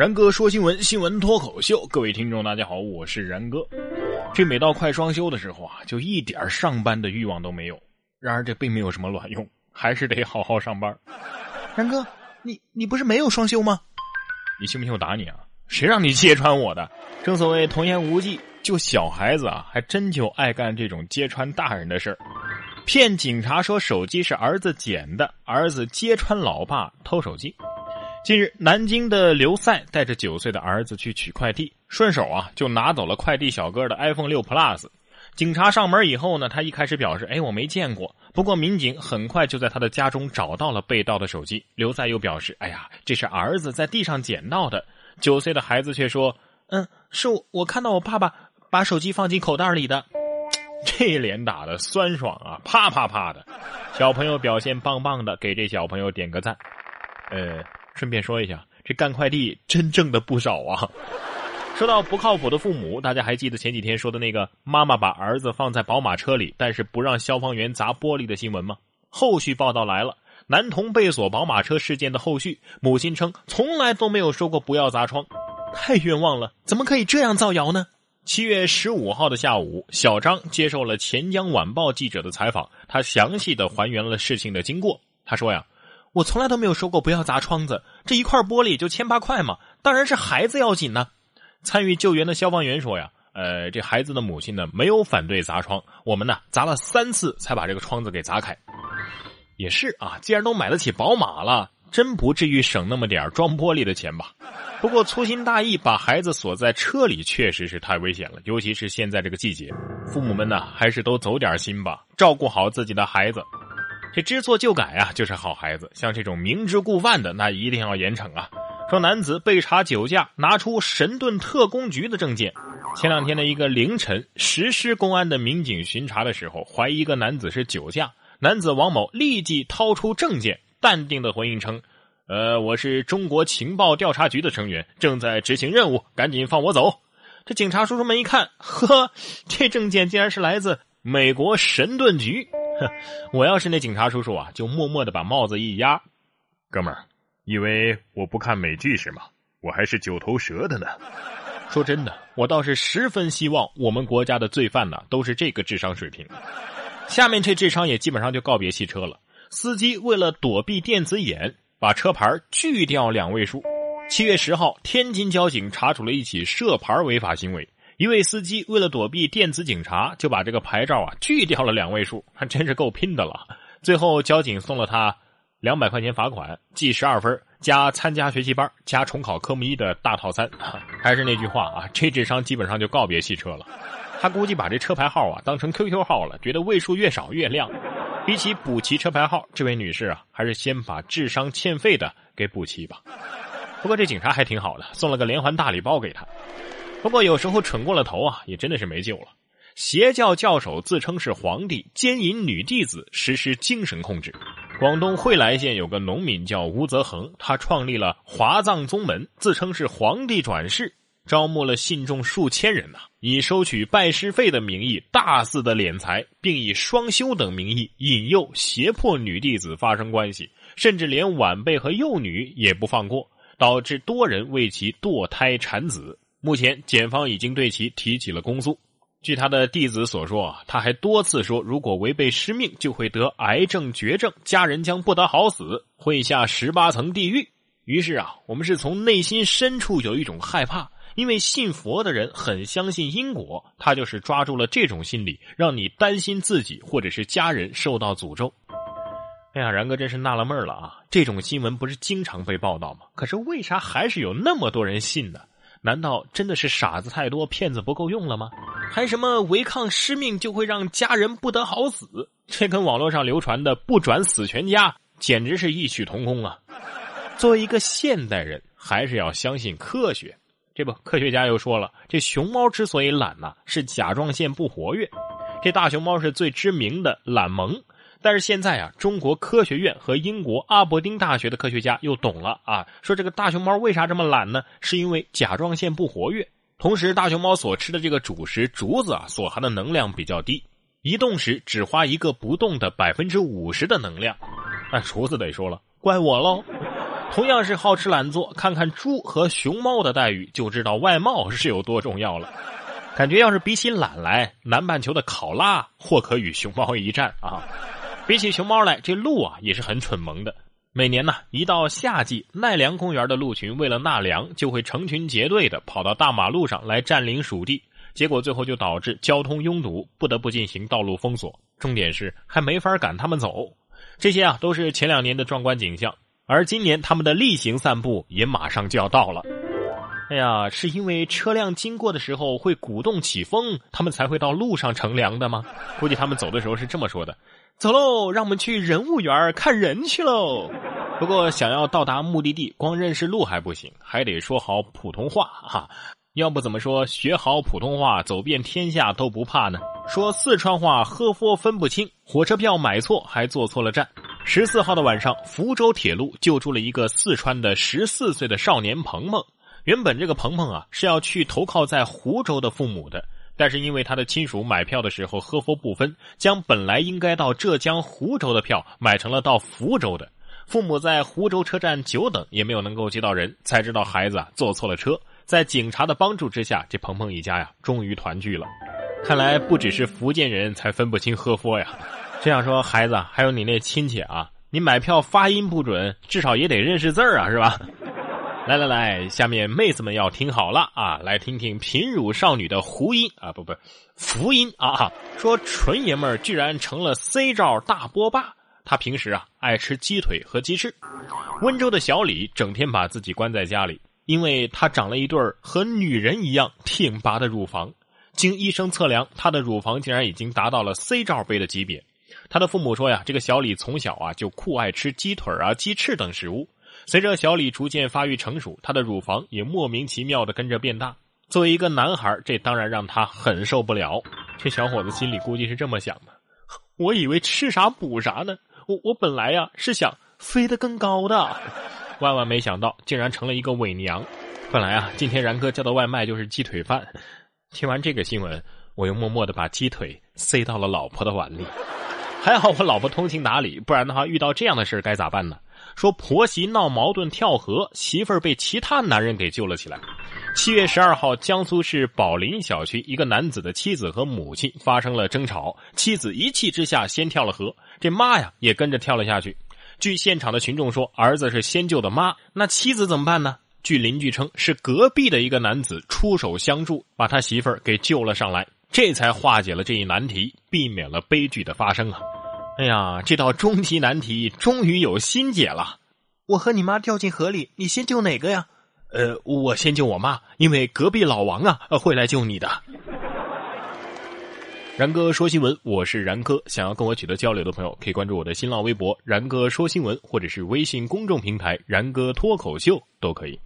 然哥说新闻，新闻脱口秀，各位听众大家好，我是然哥。这每到快双休的时候啊，就一点上班的欲望都没有。然而这并没有什么卵用，还是得好好上班。然哥，你你不是没有双休吗？你信不信我打你啊？谁让你揭穿我的？正所谓童言无忌，就小孩子啊，还真就爱干这种揭穿大人的事儿。骗警察说手机是儿子捡的，儿子揭穿老爸偷手机。近日，南京的刘赛带着九岁的儿子去取快递，顺手啊就拿走了快递小哥的 iPhone 六 Plus。警察上门以后呢，他一开始表示：“哎，我没见过。”不过民警很快就在他的家中找到了被盗的手机。刘赛又表示：“哎呀，这是儿子在地上捡到的。”九岁的孩子却说：“嗯，是我我看到我爸爸把手机放进口袋里的。”这脸打的酸爽啊，啪啪啪的。小朋友表现棒棒的，给这小朋友点个赞。呃。顺便说一下，这干快递真挣的不少啊！说到不靠谱的父母，大家还记得前几天说的那个妈妈把儿子放在宝马车里，但是不让消防员砸玻璃的新闻吗？后续报道来了，男童被锁宝马车事件的后续，母亲称从来都没有说过不要砸窗，太冤枉了，怎么可以这样造谣呢？七月十五号的下午，小张接受了钱江晚报记者的采访，他详细的还原了事情的经过。他说呀。我从来都没有说过不要砸窗子，这一块玻璃就千八块嘛，当然是孩子要紧呢。参与救援的消防员说呀，呃，这孩子的母亲呢没有反对砸窗，我们呢砸了三次才把这个窗子给砸开。也是啊，既然都买得起宝马了，真不至于省那么点装玻璃的钱吧？不过粗心大意把孩子锁在车里确实是太危险了，尤其是现在这个季节，父母们呢还是都走点心吧，照顾好自己的孩子。这知错就改啊，就是好孩子。像这种明知故犯的，那一定要严惩啊。说男子被查酒驾，拿出神盾特工局的证件。前两天的一个凌晨，实施公安的民警巡查的时候，怀疑一个男子是酒驾。男子王某立即掏出证件，淡定的回应称：“呃，我是中国情报调查局的成员，正在执行任务，赶紧放我走。”这警察叔叔们一看，呵，这证件竟然是来自美国神盾局。我要是那警察叔叔啊，就默默的把帽子一压。哥们儿，以为我不看美剧是吗？我还是九头蛇的呢。说真的，我倒是十分希望我们国家的罪犯呢都是这个智商水平。下面这智商也基本上就告别汽车了。司机为了躲避电子眼，把车牌锯掉两位数。七月十号，天津交警查处了一起涉牌违法行为。一位司机为了躲避电子警察，就把这个牌照啊锯掉了两位数，还真是够拼的了。最后交警送了他两百块钱罚款，记十二分，加参加学习班，加重考科目一的大套餐。还是那句话啊，这智商基本上就告别汽车了。他估计把这车牌号啊当成 QQ 号了，觉得位数越少越亮。比起补齐车牌号，这位女士啊，还是先把智商欠费的给补齐吧。不过这警察还挺好的，送了个连环大礼包给他。不过有时候蠢过了头啊，也真的是没救了。邪教教首自称是皇帝，奸淫女弟子，实施精神控制。广东惠来县有个农民叫吴泽恒，他创立了华藏宗门，自称是皇帝转世，招募了信众数千人呐，以收取拜师费的名义大肆的敛财，并以双修等名义引诱、胁迫女弟子发生关系，甚至连晚辈和幼女也不放过，导致多人为其堕胎产子。目前，检方已经对其提起了公诉。据他的弟子所说，他还多次说，如果违背师命，就会得癌症绝症，家人将不得好死，会下十八层地狱。于是啊，我们是从内心深处有一种害怕，因为信佛的人很相信因果，他就是抓住了这种心理，让你担心自己或者是家人受到诅咒。哎呀，然哥真是纳了闷了啊！这种新闻不是经常被报道吗？可是为啥还是有那么多人信呢？难道真的是傻子太多，骗子不够用了吗？还什么违抗师命就会让家人不得好死？这跟网络上流传的“不转死全家”简直是异曲同工啊！作为一个现代人，还是要相信科学。这不，科学家又说了，这熊猫之所以懒呢，是甲状腺不活跃。这大熊猫是最知名的懒萌。但是现在啊，中国科学院和英国阿伯丁大学的科学家又懂了啊，说这个大熊猫为啥这么懒呢？是因为甲状腺不活跃。同时，大熊猫所吃的这个主食竹子啊，所含的能量比较低，移动时只花一个不动的百分之五十的能量。那厨子得说了，怪我喽。同样是好吃懒做，看看猪和熊猫的待遇，就知道外貌是有多重要了。感觉要是比起懒来，南半球的考拉或可与熊猫一战啊！比起熊猫来，这鹿啊也是很蠢萌的。每年呢，一到夏季，奈良公园的鹿群为了纳凉，就会成群结队的跑到大马路上来占领属地，结果最后就导致交通拥堵，不得不进行道路封锁。重点是还没法赶他们走。这些啊都是前两年的壮观景象，而今年他们的例行散步也马上就要到了。哎呀，是因为车辆经过的时候会鼓动起风，他们才会到路上乘凉的吗？估计他们走的时候是这么说的：“走喽，让我们去人物园看人去喽。”不过想要到达目的地，光认识路还不行，还得说好普通话哈。要不怎么说学好普通话，走遍天下都不怕呢？说四川话喝佛分不清，火车票买错还坐错了站。十四号的晚上，福州铁路救助了一个四川的十四岁的少年鹏鹏。原本这个鹏鹏啊是要去投靠在湖州的父母的，但是因为他的亲属买票的时候喝佛不分，将本来应该到浙江湖州的票买成了到福州的。父母在湖州车站久等也没有能够接到人，才知道孩子啊坐错了车。在警察的帮助之下，这鹏鹏一家呀终于团聚了。看来不只是福建人才分不清喝佛呀。这样说，孩子还有你那亲戚啊，你买票发音不准，至少也得认识字儿啊，是吧？来来来，下面妹子们要听好了啊，来听听贫乳少女的胡音啊，不不，福音啊，说纯爷们儿居然成了 C 照大波霸。他平时啊爱吃鸡腿和鸡翅。温州的小李整天把自己关在家里，因为他长了一对和女人一样挺拔的乳房。经医生测量，他的乳房竟然已经达到了 C 罩杯的级别。他的父母说呀，这个小李从小啊就酷爱吃鸡腿啊、鸡翅等食物。随着小李逐渐发育成熟，他的乳房也莫名其妙的跟着变大。作为一个男孩，这当然让他很受不了。这小伙子心里估计是这么想的：我以为吃啥补啥呢，我我本来呀是想飞得更高的，万万没想到竟然成了一个伪娘。本来啊，今天然哥叫的外卖就是鸡腿饭。听完这个新闻，我又默默的把鸡腿塞到了老婆的碗里。还好我老婆通情达理，不然的话遇到这样的事该咋办呢？说婆媳闹矛盾跳河，媳妇儿被其他男人给救了起来。七月十二号，江苏市宝林小区一个男子的妻子和母亲发生了争吵，妻子一气之下先跳了河，这妈呀也跟着跳了下去。据现场的群众说，儿子是先救的妈，那妻子怎么办呢？据邻居称，是隔壁的一个男子出手相助，把他媳妇儿给救了上来，这才化解了这一难题，避免了悲剧的发生啊。哎呀，这道终极难题终于有新解了！我和你妈掉进河里，你先救哪个呀？呃，我先救我妈，因为隔壁老王啊会来救你的。然哥说新闻，我是然哥。想要跟我取得交流的朋友，可以关注我的新浪微博“然哥说新闻”，或者是微信公众平台“然哥脱口秀”都可以。